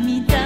me dá.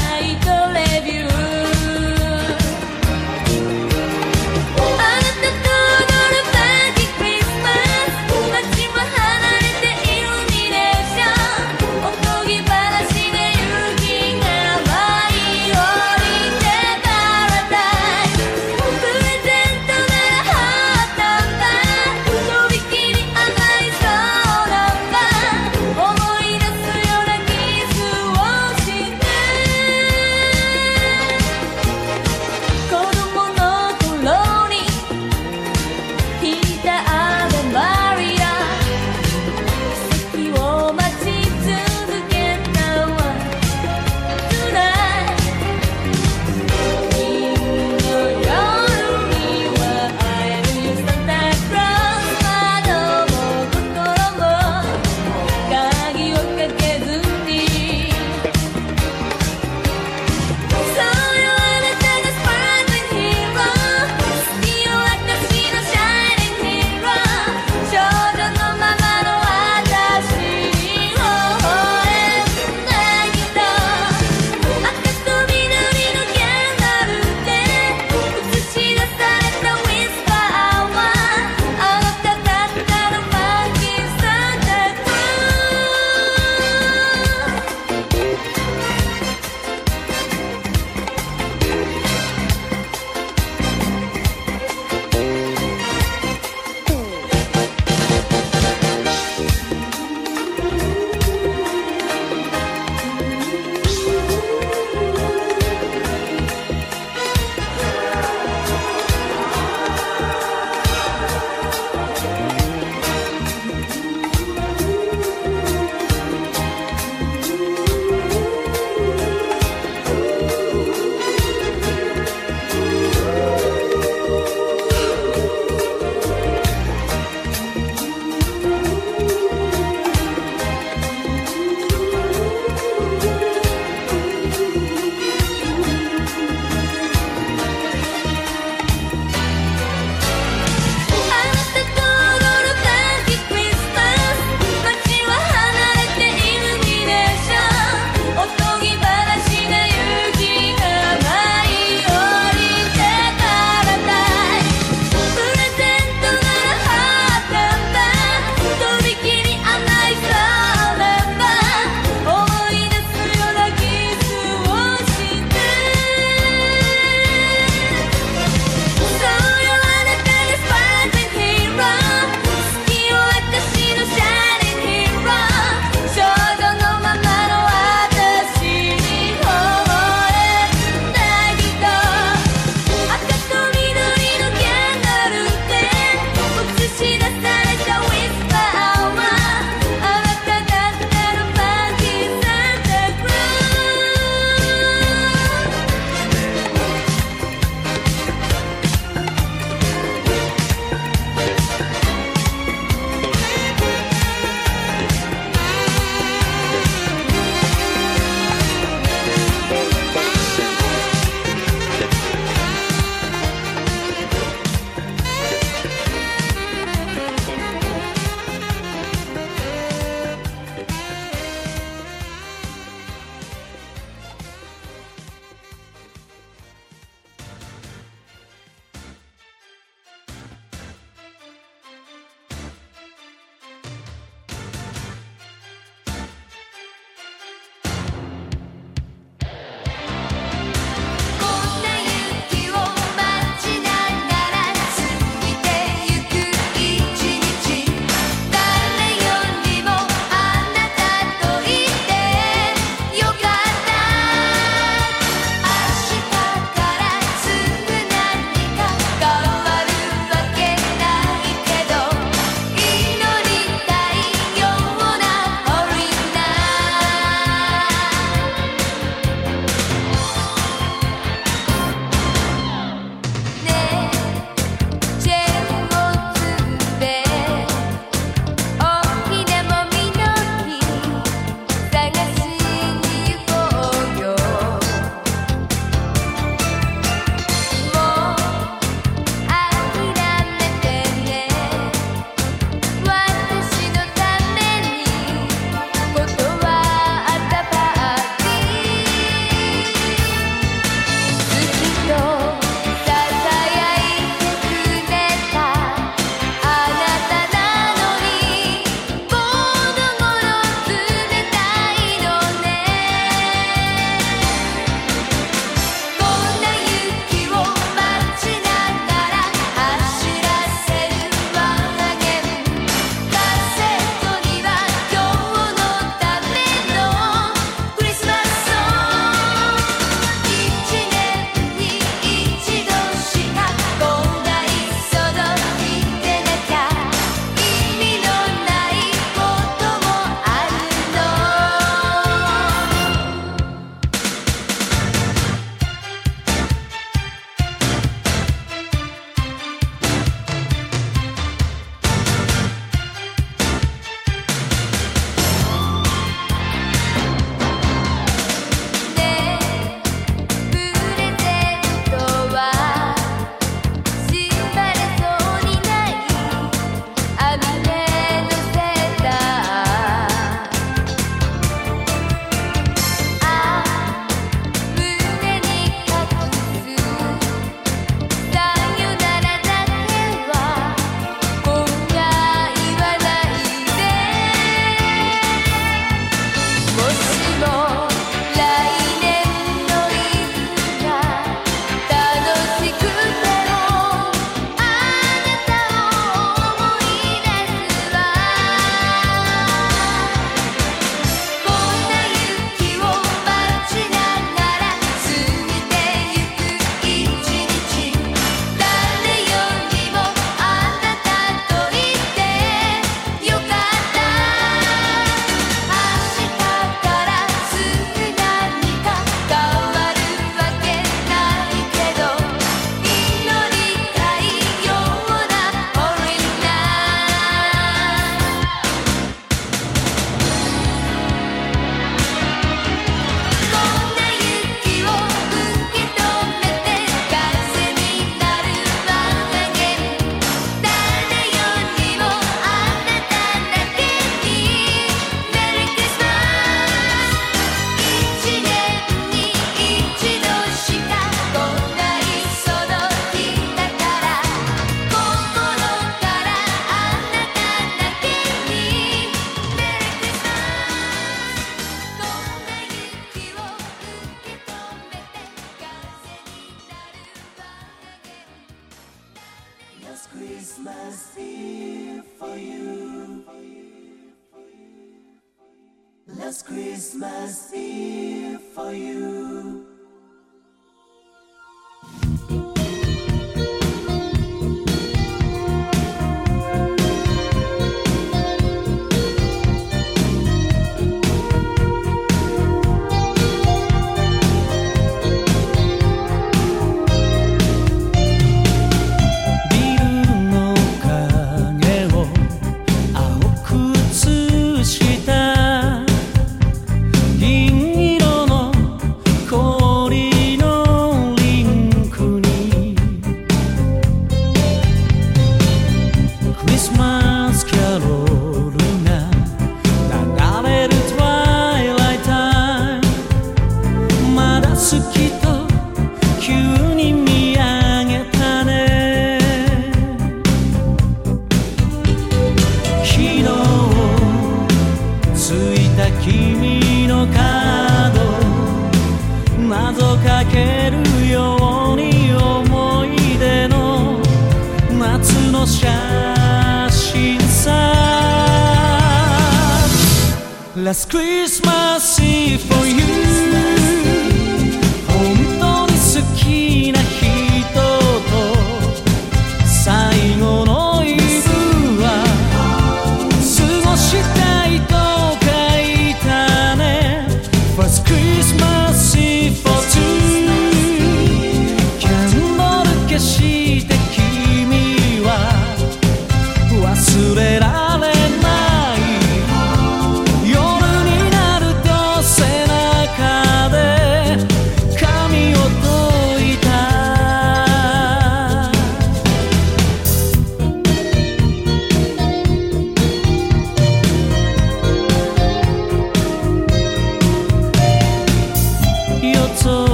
light the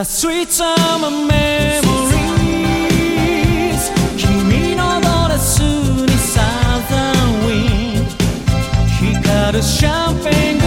La sweet summer memories 君のドレスにサザンウィン光るシャンペン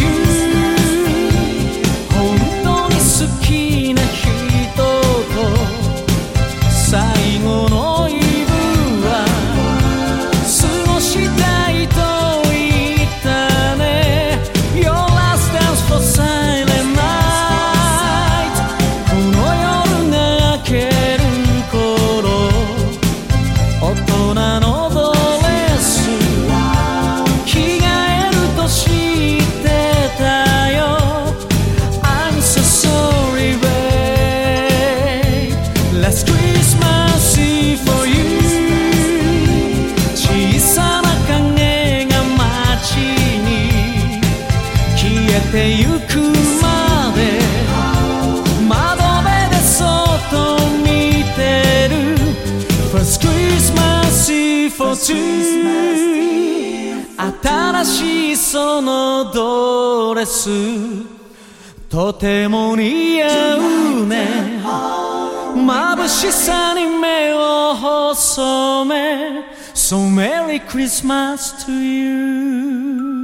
you. レスとても似合うね眩しさに目を細め So Merry Christmas to you.